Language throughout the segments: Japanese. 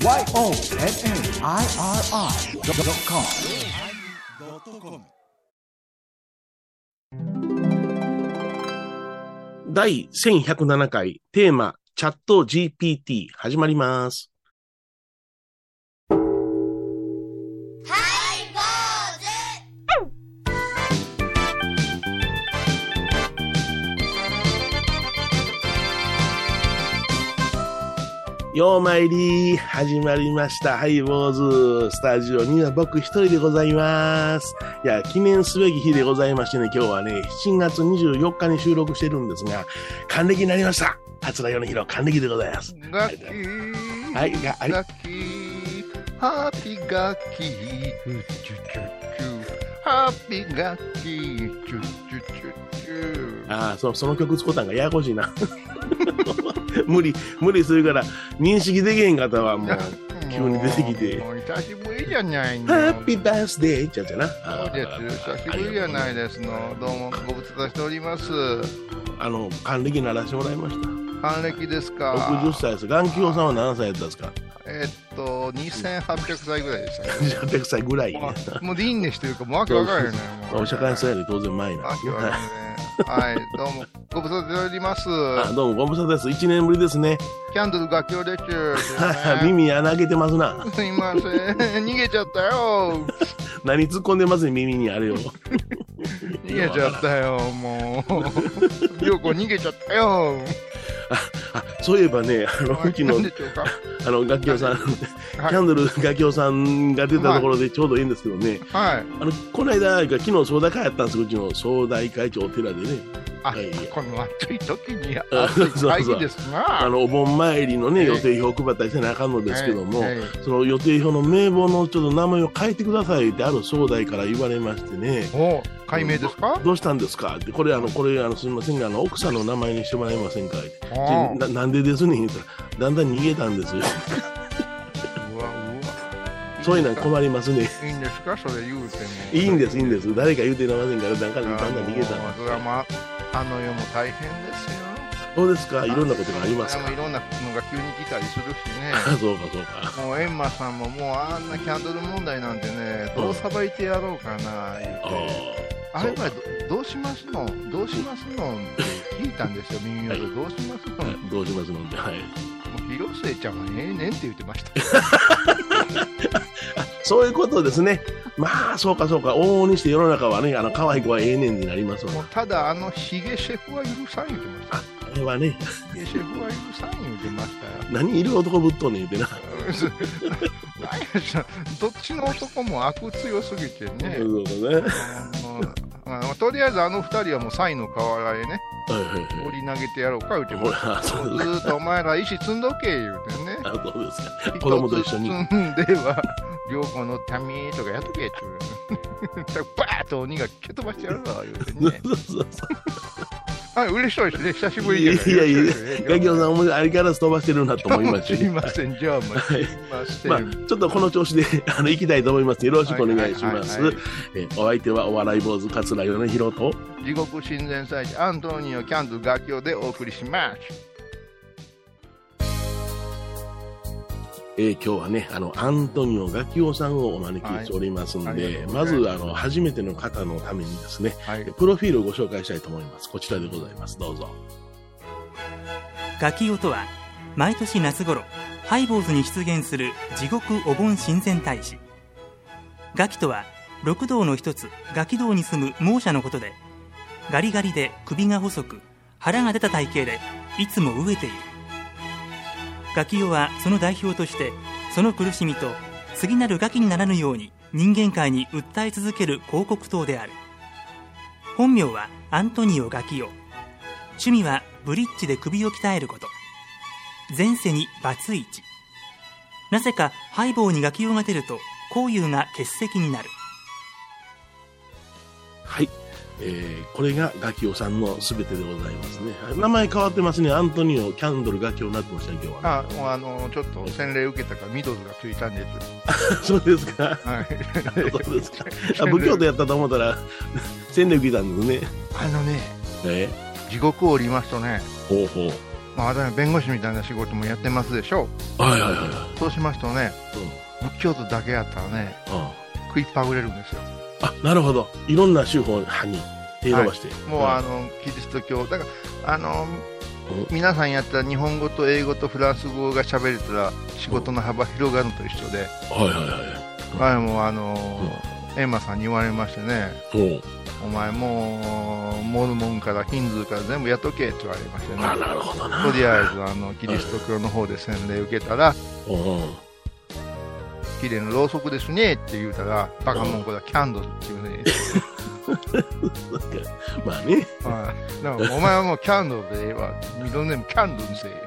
YONNIRI.com 第1107回テーマチャット GPT 始まります。ようまいり始まりました。ハイボーズ。スタジオには僕一人でございます。いや、記念すべき日でございましてね、今日はね、7月24日に収録してるんですが、還暦になりました。桂米広還暦でございます。ガッキー。はいがありガッキー。ハッピーガッキー。ハッピーガッキー。ああ、その曲使ったんがややこしいな。無理、無理するから、認識できへん方はもう、急に出てきてもう久しぶりじゃないの。ハッピーバースデーってやつやな。あそうです。久しぶりじゃないですの。どうもご無沙汰しております。あの、還暦にならせてもらいました。還暦ですか。60歳です。眼球さんは何歳やったんですか？えっと、2800歳ぐらいでしたね。?800 歳ぐらい。もうもう輪廻してるかもうわけわからんよね。お釈迦にそうやね当然前な。わけわからんね。はい、どうもご無沙汰しております。あどうもご無沙汰です。1年ぶりですね。キャンドル楽器をですよね。耳穴開けてますな。すいません。逃げちゃったよ。何突っ込んでますね、耳にあれを。逃げちゃったよ、もう。りょうこ逃げちゃったよ。あ、そういえばね、あの、うちのなん、でしょうか？あの、楽器屋さん、キャンドル楽器屋さんが出たところでちょうどいいんですけどね、はい。あの、この間、昨日総大会やったんですうちの総大会長お寺でね、この暑い時にあ暑いそうそう会議ですな。あの、お盆参りのね、ええ。予定表を配ったりせなあかんのですけども、ええ。その予定表の名簿のちょっと名前を変えてくださいってある総大から言われましてね、お解明ですか？どうしたんですか？って、これ、あの、これ、あの、すみませんが、あの、奥さんの名前にしてもらえませんか？ってななんでですね？言うたら、だんだん逃げたんです。よ。そういうのは困りますね。いいんですか？それ言うても。いいんです、いいんです。誰か言うてませんから、なんかだんだん逃げた。あ、あの世も大変ですよ。そうですか、いろんなことがありますか？いろんなのが急に来たりするしね。あ そうか、そうか。もうエンマさんももうあんなキャンドル問題なんてね、どうさばいてやろうかな、言うあて。あれはどどうしますの？どうしますのって聞いたんですよ、耳はい元どうしますの、どうしますので、はい。う広末ちゃんはええねんって言ってました。そういうことですね。まあ、そうか、そうか。往々にして世の中はね、あの、可愛い子はええねんになりますわもうただ、あのヒゲシェフは許さん言ってました。あれはね、ヒゲシェフは許さん言ってましたよ。何いる男ぶっとんねん言うてな。何やしらどっちの男も悪強すぎてね。そうそうね。あのとりあえずあの二人はもうサイの河原へね、はいはいはい。放り投げてやろうか言うてほもずーっとお前ら石積んどけ言うてね。あそうですか。子供と一緒に。積んでは、良子の民とかやっとけって言うて。バーッと鬼が蹴飛ばしてやるぞ言うてね。そうそうはい、嬉しそうですね。久しそう。ぶりいやいやいや、ガキオん、さん、飛ばしてるなと思いますすいません、じゃあ、ままあ、ちょっとこの調子で あの行きたいと思います。よろしくお願いします。お相手はお笑い坊主桂米広と。地獄親善祭司アントニオ・キャンドル楽器でお送りします。えー今日はね、あの、アントニオガキオさんをお招きしておりますんで、はいまますあの、初めての方のためにですね、はい。プロフィールをご紹介したいと思います。こちらでございます。どうぞ。ガキオとは毎年夏頃ハイボーズに出現する地獄お盆親善大使ガキとは六道の一つガキ道に住む猛者のことでガリガリで首が細く腹が出た体型でいつも飢えているガキオはその代表としてその苦しみと次なるガキにならぬように人間界に訴え続ける広告塔である。本名はアントニオ・ガキオ趣味はブリッジで首を鍛えること。前世にバツイチ。なぜかハイボーにガキ用が出ると交友が欠席になる。えーこれがガキオさんのすべてでございますね。はい名前変わってますね。アントニオ、キャンドル、ガキオになってましたね、今日は。あ、もうあの、ちょっと洗礼受けたからミドルがついたんです。そうですか。はい。そうですか。あ仏教徒やったと思ったら、洗礼受けたんですね。あのね、え？地獄を降りますとね、ーほうほう。まあ、弁護士みたいな仕事もやってますでしょはいはいはいはい。そうしますとね、うん仏教徒だけやったらね、あ食いっぱぐれるんですよ。あ、なるほど。いろんな宗派に手伸ばして。もう、んあの、キリスト教、だから、あの、うん皆さんやったら日本語と英語とフランス語が喋れたら仕事の幅広がるのと一緒で、はいはいはい。前もあの、エンマさんに言われましてね、お前もう、モルモンからヒンズーから全部やっとけって言われましてね。とりあえずあのキリスト教の方で洗礼受けたら、うんうん。綺麗なろうそくですねって言うたら、バカモンこれはキャンドルっていうね。まあね。はい。だからお前はもうキャンドルでええわ。ミドルネームキャンドルにせえ。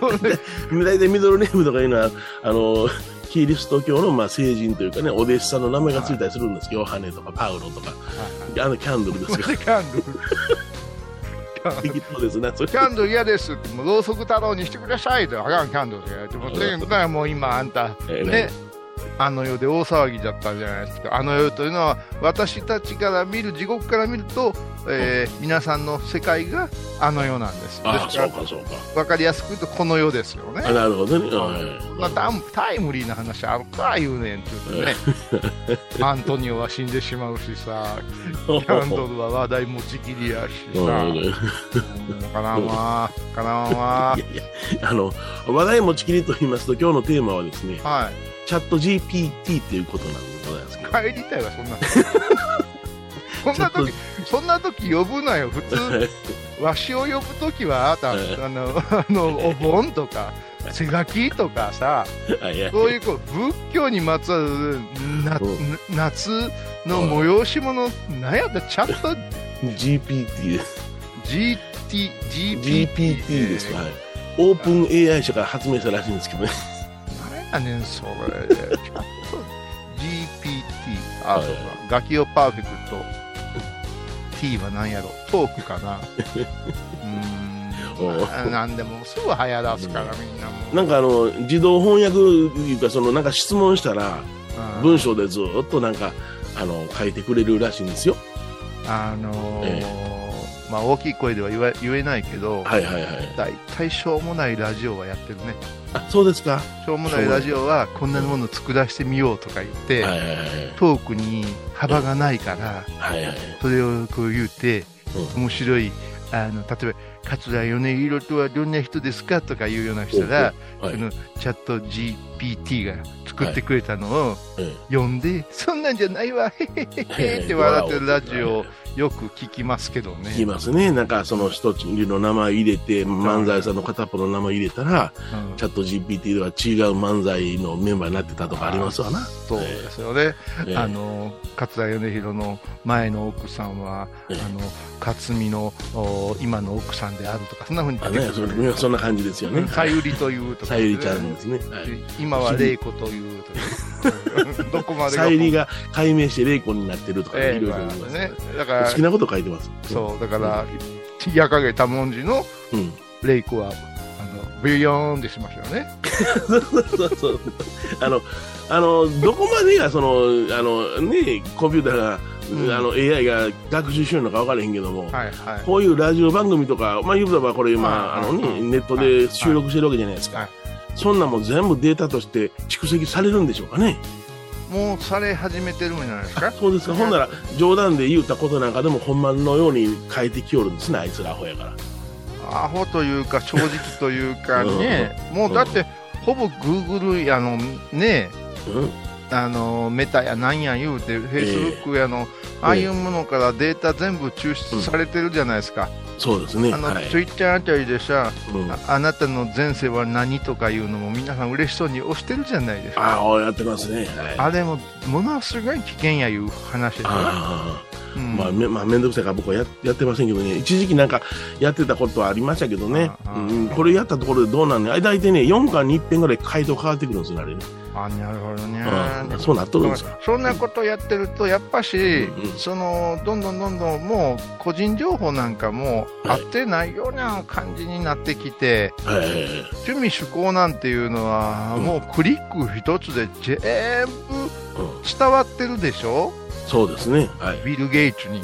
ほんで大体ミドルネームとかいうのは、あの、キリスト教のまあ聖人というかね、お弟子さんの名前がついたりするんですけど、ヨハネとかパウロとか、あのキャンドルですよ。でキャンドル。適当ですね。キャンドル嫌ですって、もうろうそく太郎にしてくださいって、あかん、キャンドルやって、もうもう今、あんた、えーね、あの世で大騒ぎだったんじゃないですか。あの世というのは、私たちから見る、地獄から見ると、えー皆さんの世界があの世なんです。ああ、ですから、そうかそうか。わかりやすく言うと、この世ですよね。あなるほどね。まあ、タイタイムリーな話あるか言うねんって言ってね。アントニオは死んでしまうしさキャンドルは話題持ちきりやしさ。かなわかなわ話題持ちきりと言いますと今日のテーマはですねはいチャット GPT っていうことなんでございますけど。帰りたいわそんな そんな時そんな時呼ぶなよ普通。わしを呼ぶ時はあなたあええのあのお盆とか手書きとかさそういうこう仏教にまつわる夏の催し物なんやった？チャット。GPT です GT GPT GPT です。はい。オープン AI 社から発明したらしいんですけどね。何やねんそれ。チャット GPT あそうか。ガキオパーフェクト。T は何やろ。トークかな。うん。なんでもすぐ流行らすからみんなもう。なんかあの自動翻訳いうかそのなんか質問したらうん。文章でずっとなんかあの書いてくれるらしいんですよ。あのーえまあ大きい声では言えないけど、はいはいはい。だいたいしょうもないラジオはやってるね。あそうですか？しょうもないラジオはこんなもの作らせてみようとか言って、はいはいはいトークに幅がないからはいはいそれをこう言ってうん。面白いあの例えば桂米広とはどんな人ですか？とかいうような人が、はい。このチャット GPT が作ってくれたのをえ読んで、そんなんじゃないわへへへへって笑ってるラジオをよく聞きますけどね。聞きますね。なんかその一つの名前入れて、漫才さんの片っぽの名前入れたら、うん。チャット GPT では違う漫才のメンバーになってたとかありますわな。そうですよね、ええ。あの桂米広の前の奥さんは、ええ。あの克実のお今の奥さんであるとかそんなふうにあね、出てくるそれそんな感じですよね。さゆりというとかさゆりちゃんですね。はい今は玲子というとか どこまでさゆりが解明して玲子になってるとか、ええいろいろ言いますねね。だから好きなこと書いてます。そうだから矢影多文字のうん。玲子はあのビヨーンってしましたよね そうそう。あの、あの、どこまでがその、あの、ね、コンピューターが、うん。あの、AI が学習してるのか分からへんけども、はいはい。こういうラジオ番組とか、まあ、言うたらこれ今、はいあのね、うんネットで収録してるわけじゃないですか。はい。そんなんも全部データとして蓄積されるんでしょうかね？もうされ始めてるんじゃないですか？そうです。か。ほんなら、冗談で言うたことなんかでも、ほんまのように変えてきよるんですね、あいつらアホやから。アホというか正直というかね、もうだってほぼグーグルやのね。うん。あのメタやなんや言うてフェイスブックやの、ああいうものからデータ全部抽出されてるじゃないですか、そうですね。あの、はい。ツイッターあたりでさうん、ああなたの前世は何とかいうのも皆さん嬉しそうに押してるじゃないですかああ、やってますね。はい。あれもものすごい危険やいう話でしょ、あうんあ、まあ、め、まあ、めんどくさいから僕はややってませんけどね。一時期なんかやってたことはありましたけどね。うん、これやったところでどうなんねあ大体ね、4巻に1遍ぐらい回答変わってくるんですよ、あれね。あなるほどね、うん、そうなっとるんですよ。そんなことやってるとやっぱし、うんうんそのどんどんどんどんもう個人情報なんかもはい合ってないような感じになってきて、はい。趣味趣向なんていうのは、うんもうクリック一つで全部うん、伝わってるでしょ？そうですね。はい。ビル・ゲイツに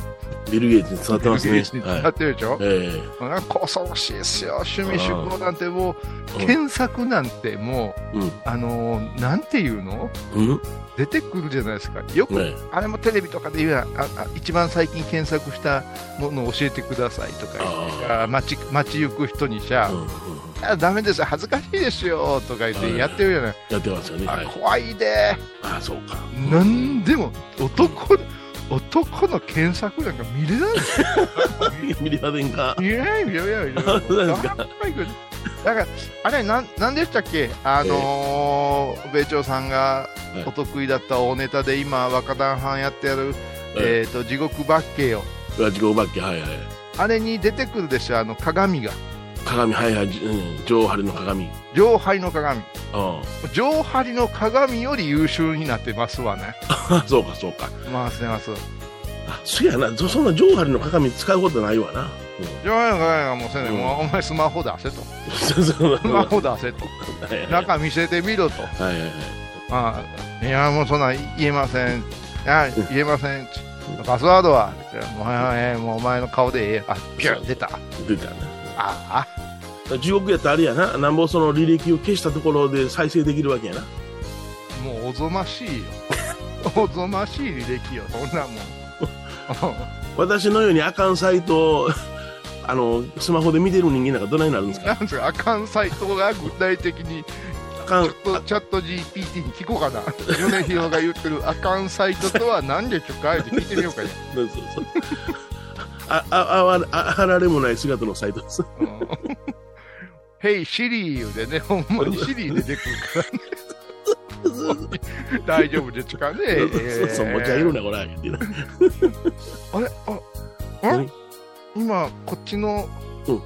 ビル・ゲイツに伝わってますね。になはってるでしょ、い。えなんか恐ろしいですよ。趣味趣向なんてもう、うん検索なんてもう、うんあのーなんていうの？えうん？出てくるじゃないですか。よく、ねあれもテレビとかで言うやんああ一番最近検索したものを教えてくださいとか言ってああ街街行く人にしゃ、うんうんあダメです。恥ずかしいですよ。とか言ってやってるじゃない、やってますよね。はい。あ怖いで。ああ、そうか。なんでも男男の検索なんか見れない。見れませんか？見れない見れない見れないだからあれなんなんでしたっけ？あのー米朝さんがはい。お得意だった大ネタで今若旦藩やってやる、ええ。ー、と地獄バッケよえ。ラジコバッケ、はいはい。あれに出てくるでしょ？あの鏡が鏡、はいはい。じうん上張りの鏡。上張の鏡。あ上張の鏡より優秀になってますわね。あ、そうかそうか。まあすいませんあ、そうやな。そそんな上張りの鏡使うことないわな。上張の鏡がもうせんね、うん。もうお前スマホ出せと。そうそうスマホ出せと。はいはい。中見せてみろと。はいはいはい。ああいやもうそんなん言えません。いや言えません。パスワードは。もうはいはいもうお前の顔でええや。あピュッ出た。出たな。ああ地獄やったらあれやな。なんぼその履歴を消したところで再生できるわけやな。もうおぞましいよ。おぞましい履歴よ。そんなもん。私のようにあかんサイトを、あの、スマホで見てる人間なんかどないなるんですか？なんですか？あかんサイトが具体的にあかんちょっ、とチャット GPT に聞こうかな。米広が言ってるあかんサイトとは何でしょうかって聞いてみようかね、そうそうそう。あ、あ、あわ、ああられもない姿のサイトです。うん。ヘイシリーでねほんまにシリー出てくるからね。大丈夫ですかね？そうそう、持ち上げるな、こ れ。あれ？ああ何今こっちの、うん。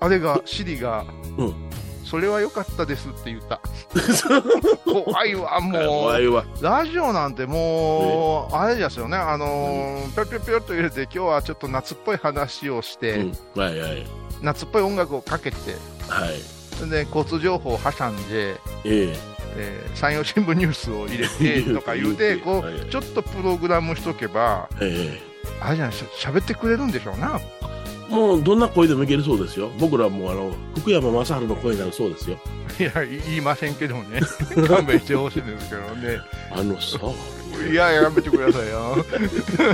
あれがシリが、うんそれは良かったですって言った 怖いわも怖いうわ。ラジオなんてもう、あれですよねあのー、ぴょぴょぴょっと入れて今日はちょっと夏っぽい話をして、うん。はいはい。夏っぽい音楽をかけてはい。で交通情報を挟んで、ええ。えー山陽新聞ニュースを入れて とか言うてこはいはいうちょっとプログラムしとけばえあれじゃないしゃべってくれるんでしょうなえ。もう、どんな声でもいけるそうですよ。僕らも、あの、福山雅治の声になるそうですよ。いや言いませんけどね。勘弁してほしいんですけどね。あのさ、いややめてくださいよ。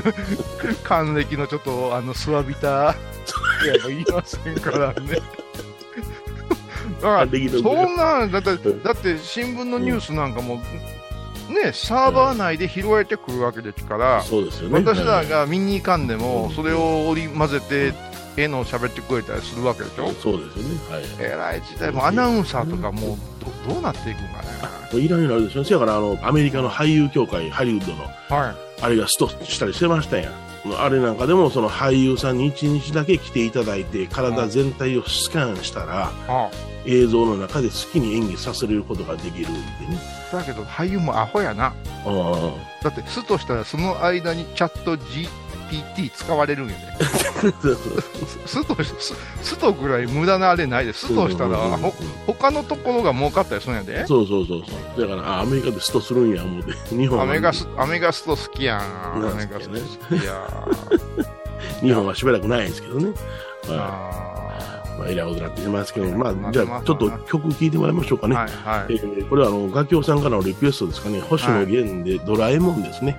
還暦のちょっとあのスワビタいや言いませんからね。だからそんなんだってうん。だって新聞のニュースなんかもねサーバー内で拾えてくるわけですから、そうですよね。私らはいが見に行かんでも、うん。それを織り交ぜて、ええのを喋ってくれたりするわけでしょ、そうですよね。はい。えらい時代、もうアナウンサーとかもうどどうなっていくんかね？いらんようになるでしょ。せやから、あの、アメリカの俳優協会、ハリウッドの、はい、あれがストしたりしてましたやん。あれなんかでも、その俳優さんに一日だけ来ていただいて、体全体をスキャンしたら、あ映像の中で好きに演技させれることができるってね。だけど俳優もアホやな。だって、すとしたらその間にチャット GPT 使われるんやね。すとし、すすとぐらい無駄なあれないです。すとしたら、ほ他のところが儲かったりするんやで。そうそうそうそう。だから、あアメリカでストするんや、思うて。日本はアメガス、アメガスト好きやん。アメガスすかねト好きや。日本はしばらくないですけどね。はい。あまあ、えらいことになってますけど、まあ、じゃあ、ちょっと曲聴いてもらいましょうかね。ーはい、はい。えーこれは、あの、ガキオさんからのリクエストですかね。星野源でドラえもんですね。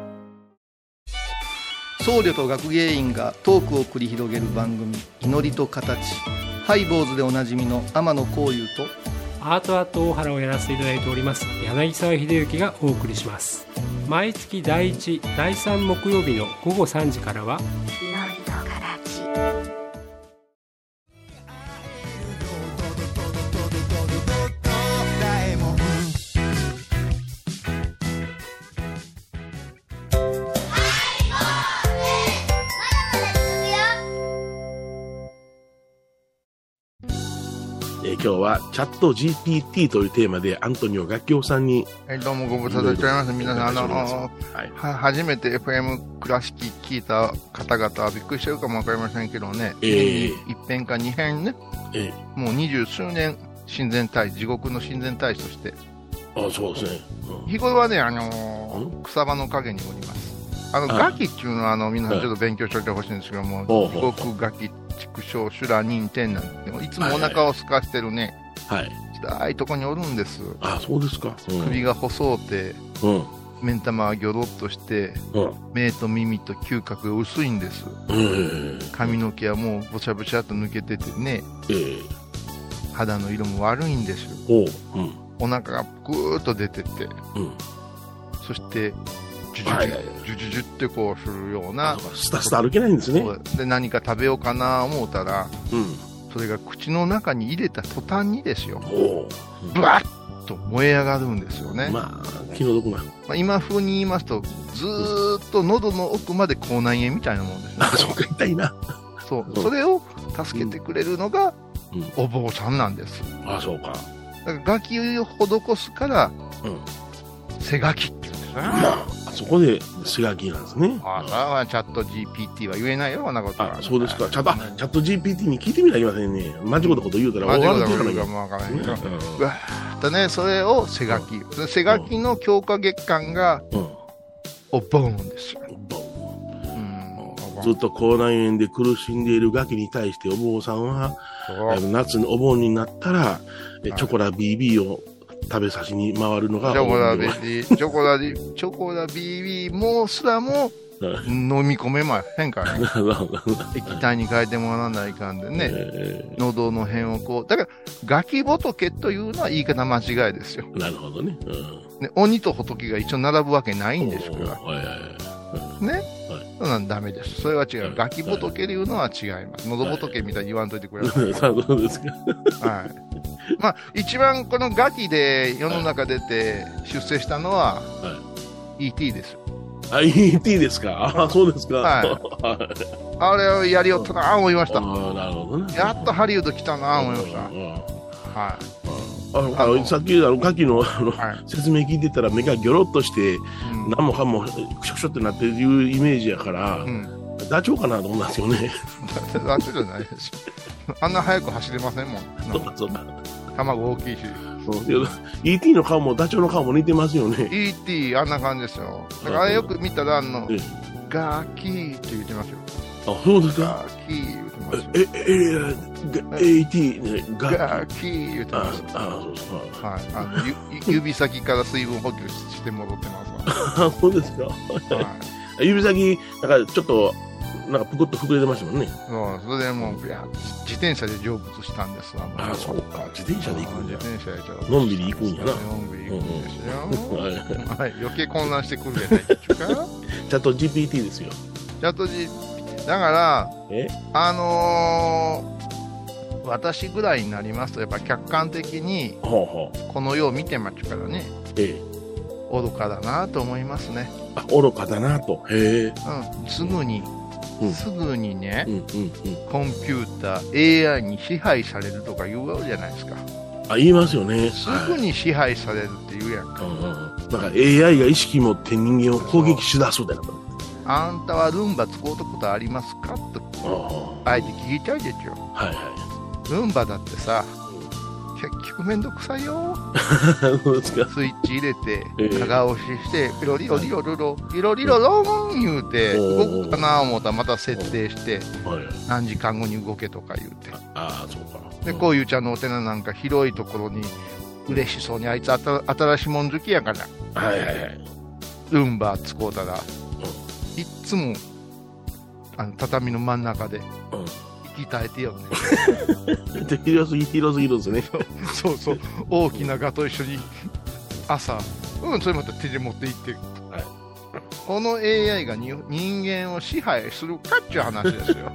僧侶と学芸員がトークを繰り広げる番組「祈りと形」ハイ坊主でおなじみの天野幸雄とアートアート大原をやらせていただいております柳沢秀幸がお送りします。毎月第1第3木曜日の午後3時からは今日はチャット GPT というテーマでアントニオ楽器さんに、はい、どうもご無沙汰しております。皆さん、あの、はい、は初めて FM 倉敷聞いた方々はびっくりしてるかもわかりませんけどね、ええ一編か二編ね、えもう二十数年親善大使、地獄の親善大使として、えあそうですね。日頃はね、あのー草場の陰におります。あの、あガキっていうのは、あの、皆さんちょっと勉強しておいてほしいんですけども、地獄ガキ、畜生、修羅、忍天なんて、いつもお腹を空かしてるね、はい。辛いとこにおるんです。あそうですか。うん。首が細うて、うん。目ん玉はギョロっとして、うん。目と耳と嗅覚が薄いんです。うん。髪の毛はもうぼちゃぼちゃっと抜けててね、ええ肌の色も悪いんですよ。おう。うん。お腹がぐーっと出てて、うん。そして、ジュジュジはいはいュ、ジュジュジュってこうするようなあ、スタスタ歩けないんですね。で何か食べようかな思うたら、うん。それが口の中に入れた途端にですよ。ブワッと燃え上がるんですよね。ままあ、気の毒な。あ、今風に言いますと、ずーっと喉の奥まで口内炎みたいなもんですね。あ、そうか、痛いな。そううんそれを助けてくれるのがうんお坊さんなんです。あ、そうか。だから楽器を施すから、うん。背書きって言うんですね。まあ、そこで、スガキなんですね。あそれはチャット GPT は言えないよ、こんなことは。あ、そうですか。ちゃんと、あチャット GPT に聞いてみなきゃいけませんね。間違ったこと言うたら、マジ終わるっていうからもわからへんけど。ううわーっとね、それを背書き。背書きの強化月間がん。うん。お盆ですよ。ずっと口内炎で苦しんでいるガキに対してお坊さんは、夏のお盆になったら、チョコラ BB を食べさしに回るのがチョコラビビビ、チョコラビ、チョコラビビもすらも飲み込めませんからね。液体に変えてもらわないかんでね。え喉の辺をこう、だから、ガキ仏というのは言い方間違いですよ。ーなるほどね。うんね、鬼と仏が一緒に並ぶわけないんですから。はいはいはいね。はいそんなんダメです。それは違う。はいガキ仏というのは違います。喉仏みたいに言わんといてくれさい。そうですか。はい。まあ、一番このガキで世の中出て出世したのは、ET です。あ、ET ですか？あ、そうですか。はいはいあれをやりよったなぁ思いました。なるほどね。やっとハリウッド来たなぁ思いました。はあのあのさっきあのガキのあのい。はい。説明聞いてたら目がギョロッとしてうん何もかもくしょくしょってなってるイメージやから、うん。ダチョウかなと思ったんですよね。だってじゃないですよ。あんな早く走れませんもん。そうかそうか。卵大きいし。そう ET の顔もダチョウの顔も似てますよね。ET、あんな感じですよ。だからあれよく見たら、あのえ、ガキーって言ってますよ。あ、そうですか？ガキー言ってますよ。え、え、え、ね、ガガキー言ってあます。、あ、そうですか。はい。あ指先から水分補給して戻ってます あ、そうですか。わ。はい。指先、なんかちょっと、なんかぷくっと膨れてましたもんね。そう、それでもう、いや、自転車で成仏したんですわ。もあ、そうか。自転車で行くん自や。転車でのんびり行くんやなのんびり行くんですよ。はいはい。余計混乱してくるじゃないですか。ちゃんと GPT ですよ。チャット G、だから、え？あのー私ぐらいになりますと、やっぱ客観的に。この世を見てますからね、ええ。愚かだなと思いますね。あ、愚かだなと。へえ。うん、すぐに、うんすぐにねう、んうんうん。コンピューター、AI に支配されるとか言うじゃないですか。あ、言いますよね。すぐに支配されるって言うやんか。うんうんうん。なんか AI が意識持って人間を攻撃しだそうだなと。あんたはルンバ使うたことありますか？と、あああえて聞いちゃうでしょ。はいはルンバだってさ、結局めんどくさいよ。スイッチ入れてええ、長押しして、ピロリロリロロロ、ピロリロローン言うて、動くかな思ったらまた設定して、はい。何時間後に動けとか言うて。ああ、そうか。で、こういうちゃんのお寺なんか広いところに、嬉しそうにあいつあた新しいもん好きやから、はいはいはい。ルンバ使うたら、いっつも、あの、畳の真ん中で、うん息絶えてよね。で広すぎ、広すぎるんですね。そうそう、大きなガと一緒に朝、うん、それまた手で持って行って、はいこの AI がに人間を支配するかっていう話ですよ。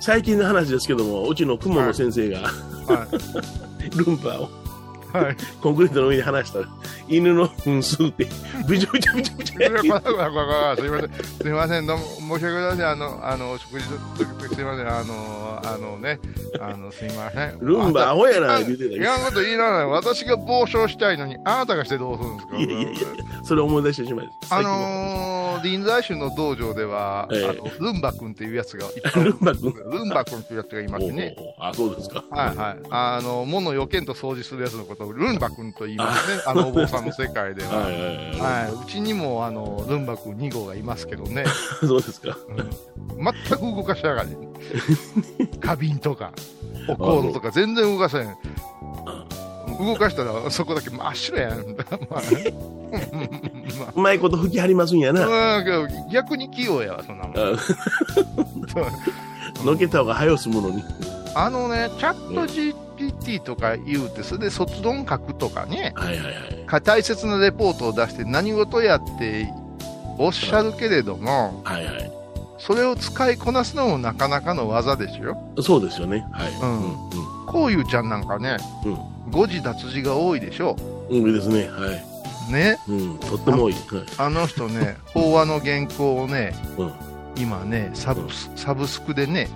最近の話ですけども、うちの雲の先生が、はルンバをい。はい。コンクリートの上に離したら、犬の分数って、びちゃびちゃびちゃびちゃ すいません、すいません、どうも申し訳ございません、あの、あの、食事と、すいません、あの、あのね、あの、すいません。ルンバアホやな、あ言うてたけいらんこと言いながら、私が暴走したいのに、あなたがしてどうするんですか？ど。いやいやいや、それ思い出してしまい。あのー、臨済宗の道場では、ええあのルンバ君っていうやつがルンバ君ルンバ君っていうやつがいますね。あ、そうですか。はいはい。あの、物をよけんと掃除するやつのことをルンバ君と言いますね。あのお坊さんの世界では。はい。うちにも、あの、ルンバ君2号がいますけどね。そうですか。うん、全く動かしやがれ。花瓶とか、お香炉とか全然動かせん。動かしたらそこだけ真っ白やん。まあまうまいこと吹き張りますんやな。逆に器用やわ、そんなもん。あのけた方が早すものに。あのね、チャット GPT とか言うて、それで卒論書くとかね、はいはいはい。か大切なレポートを出して何事やっておっしゃるけれども、はいはい。それを使いこなすのもなかなかの技ですよ。そうですよね。はい。うんこういうちゃんなんかね、うん誤字脱字が多いでしょ？うん。うん。ですね。はい。ね？うん。とっても多い。はい。あの人ね、法話の原稿をね、うん今ね、サブスサブスクでね。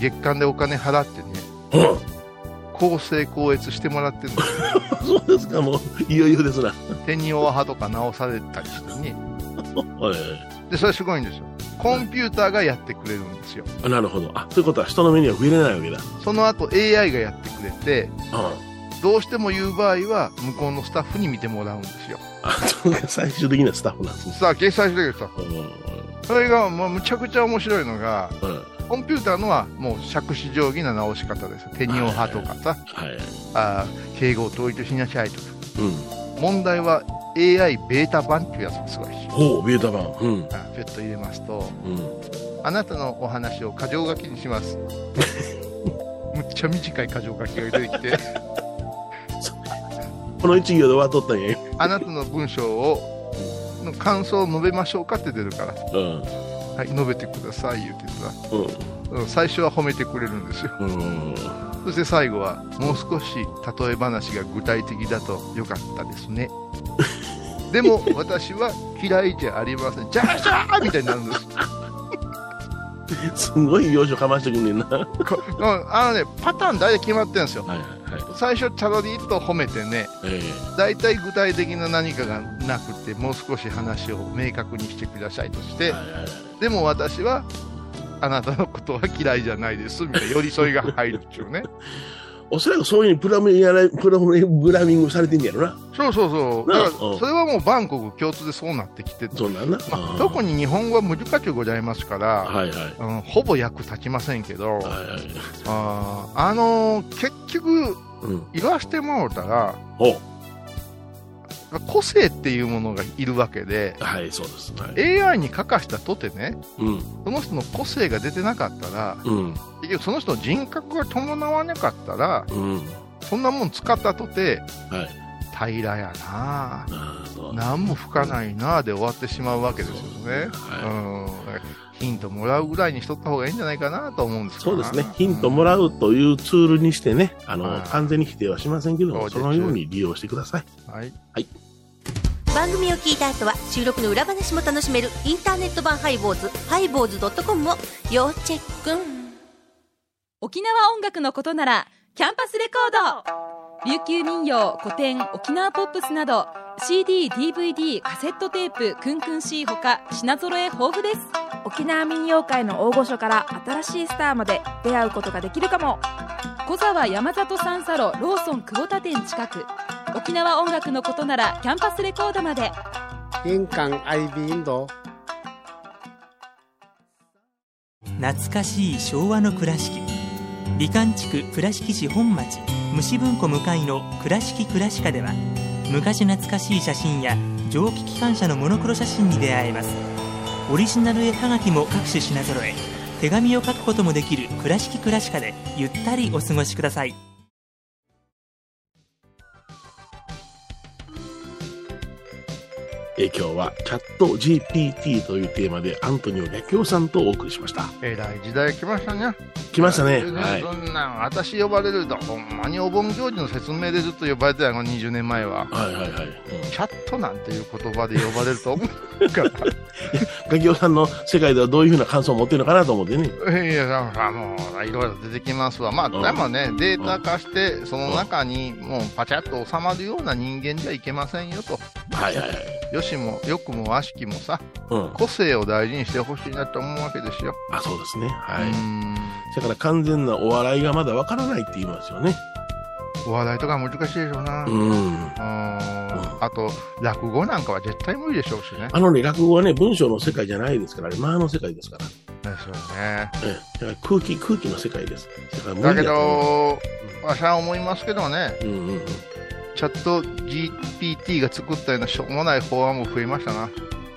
月間でお金払ってね、うん。公正高越してもらってるんですよ。そうですか。もう、いよいよですな。手にオアハとか直されたりしてね。はいはいで、それすごいんですよ。コンピューターがやってくれるんですよ。あなるほど。あ、ということは人の目には触れないわけだ。その後 AI がやってくれて、あどうしても言う場合は、向こうのスタッフに見てもらうんですよ。あ。そうか最終的なスタッフなんですね。さあ、掲載してくれるスタッフ。うん。それが、もうむちゃくちゃ面白いのが、うん。コンピューターのはもう杓子定規な直し方です。手にオハとかさ、はい。あー敬語を統一しなさいとか。うん。問題は AI ベータ版っていうやつがすごいし。ほう、ベータ版。うん。あピュッと入れますと、うん。あなたのお話を箇条書きにします。むっちゃ短い箇条書きが出てきて、この一行で終わっとったんや。あなたの文章を、の感想を述べましょうかって出るから、うん。はい、述べてください言うてさ、うん。うん最初は褒めてくれるんですよ。うん。そして最後は、もう少し例え話が具体的だとよかったですね。でも私は嫌いじゃありません。じゃあじゃあみたいになるんです。すごい要所かましてくんねんな。あのね、パターン大体決まってるんですよ。はいはい。最初、チャロリーと褒めてね、え大体具体的な何かがなくて、もう少し話を明確にしてくださいとして。でも私は、あなたのことは嫌いじゃないです、みたいな寄り添いが入るっていうね。おそらくそういうふうにプラムやらプログラミングされてんねやろな。そうそうそう。だから、それはもうバンコク共通でそうなってきてて、そうなんな。まあ、特に日本語は難しゅうございますから、はいはい。うん、ほぼ役立ちませんけど、はいはい。あーあのー結局、うん。言わしてもらったら、お個性っていうものがいるわけで、はい、そうです。はい。AI に書かしたとてね、うん。その人の個性が出てなかったら、うん。結局その人の人格が伴わなかったら、うん。そんなもん使ったとて、はい。平らやな。何も吹かないなで終わってしまうわけですよね。はうん。ヒントもらうぐらいにしとった方がいいんじゃないかなと思うんですけどなそうですね。ヒントもらうというツールにしてね、あの、はい完全に否定はしませんけども、そのように利用してください。はい。番組を聞いた後は収録の裏話も楽しめるインターネット版ハイボーズハイボーズドットコムを要チェック沖縄音楽のことならキャンパスレコード琉球民謡古典沖縄ポップスなど CD、DVD、カセットテープクンクン C ほか品揃え豊富です沖縄民謡界の大御所から新しいスターまで出会うことができるかも。小沢山里三佐路ローソン久保田店近く。沖縄音楽のことならキャンパスレコードまで。印港 IB 印度懐かしい昭和の倉敷。美観地区倉敷市本町。虫文庫向かいの「倉敷倉歯科」では昔懐かしい写真や蒸気機関車のモノクロ写真に出会えますオリジナル絵はがきも各種品揃え手紙を書くこともできる「倉敷倉歯科」でゆったりお過ごしくださいえー今日はチャット GPT というテーマでアントニオ逆境さんとお送りしました。えらい時代来ましたね。来ましたね。そはい。んなん、私呼ばれると、ほんまにお盆行事の説明でずっと呼ばれてたよ、20年前は。はいはいはい。チャットなんていう言葉で呼ばれると思うから。ガキオさんの世界ではどういうふうな感想を持ってるのかなと思ってね。いや、だからもう、いろいろ出てきますわ。まあ、うんでもね、データ化して、その中にもうパチャッと収まるような人間じゃいけませんよと。はいはいはい。よしも、よくも悪しきもさ、うん。個性を大事にしてほしいなと思うわけですよ。あ、そうですね。はい。だから完全なお笑いがまだわからないって言いますよね。お笑いとか難しいでしょうな。う。うんんあと、落語なんかは絶対無理でしょうしね。あのね、落語はね、文章の世界じゃないですから、あれ、間の世界ですから。ですよね。ええ、だから空気、空気の世界です。だだけど、わしは思いますけどね、う。うんうんうん。チャット GPT が作ったようなしょうもない法案も増えましたな。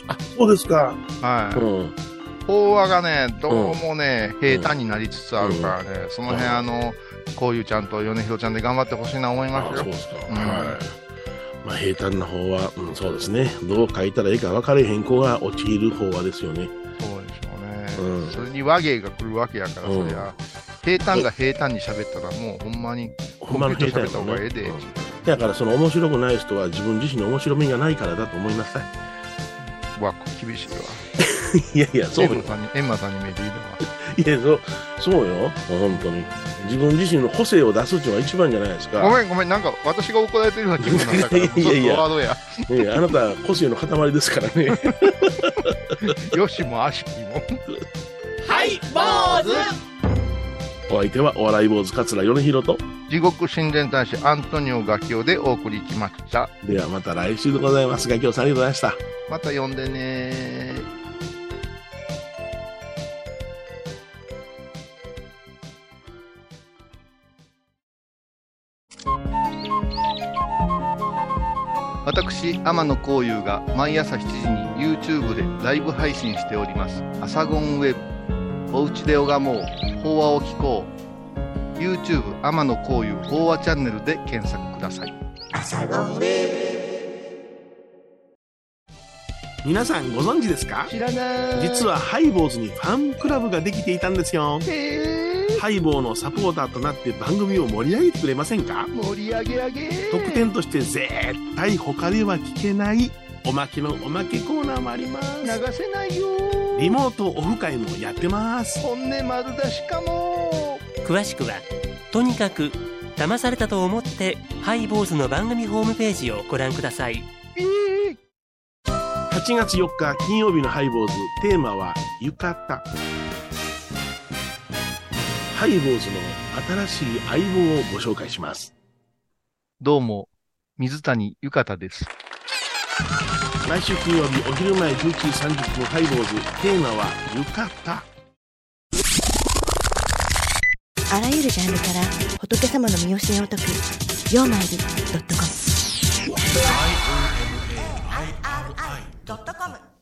あ、そうですか。はい。うん。法案がね、どうもね、平坦になりつつあるからね、その辺うんあの、こういうちゃんと米広ちゃんで頑張ってほしいな思いまあすよ。そうですか。うんはい。まあ、平坦な方は、うん、そうですね。どう書いたらいいか分かれへん子が陥る方はですよね。そうでしょうね。うんそれに和芸が来るわけやから、そりゃ、平坦が平坦に喋ったらもうほんまにほんまの平坦やコンピューター喋った方がええでうんだから、その面白くない人は自分自身の面白みがないからだと思いなさい。わ、厳しいわ。いやいや、そうよエンマ。さんに、エンマさんに見えていいのは。いや、そう、そうよ。本当に。自分自身の個性を出すっていうのが一番じゃないですか。ごめんごめん、なんか私が怒られてるような気分なんだから、いやいやワードや。ねえあなた、個性の塊ですからね。よしも悪しきも。はい坊主お相手はお笑い坊主桂米広と。地獄親善大使アントニオガキオでお送りしました。ではまた来週でございますが、今日さんありがとうございました。また呼んでね天野幸雄が毎朝7時に YouTube でライブ配信しております「アサゴンウェブ」「おうちで拝もう。法話を聞こう」YouTube 天野幸雄法話チャンネルで検索ください。皆さんご存知ですか？知らない。実はハイボーズにファンクラブができていたんですよ。ハイボーのサポーターとなって番組を盛り上げてくれませんか？盛り上げ上げ。特典として絶対他では聞けないおまけのおまけコーナーもあります。流せないよ。リモートオフ会もやってます。本音丸出しかも。詳しくはとにかく騙されたと思ってハイボーズの番組ホームページをご覧ください。8月4日金曜日のハイボーズテーマは浴衣ハイボーズの新しい相棒をご紹介します。どうも水谷ゆかたです。来週金曜日お昼前11時30分ハイボーズテーマは浴衣。あらゆるジャンルから仏様の身教えを解く「曜マイルドットコム」ドットコム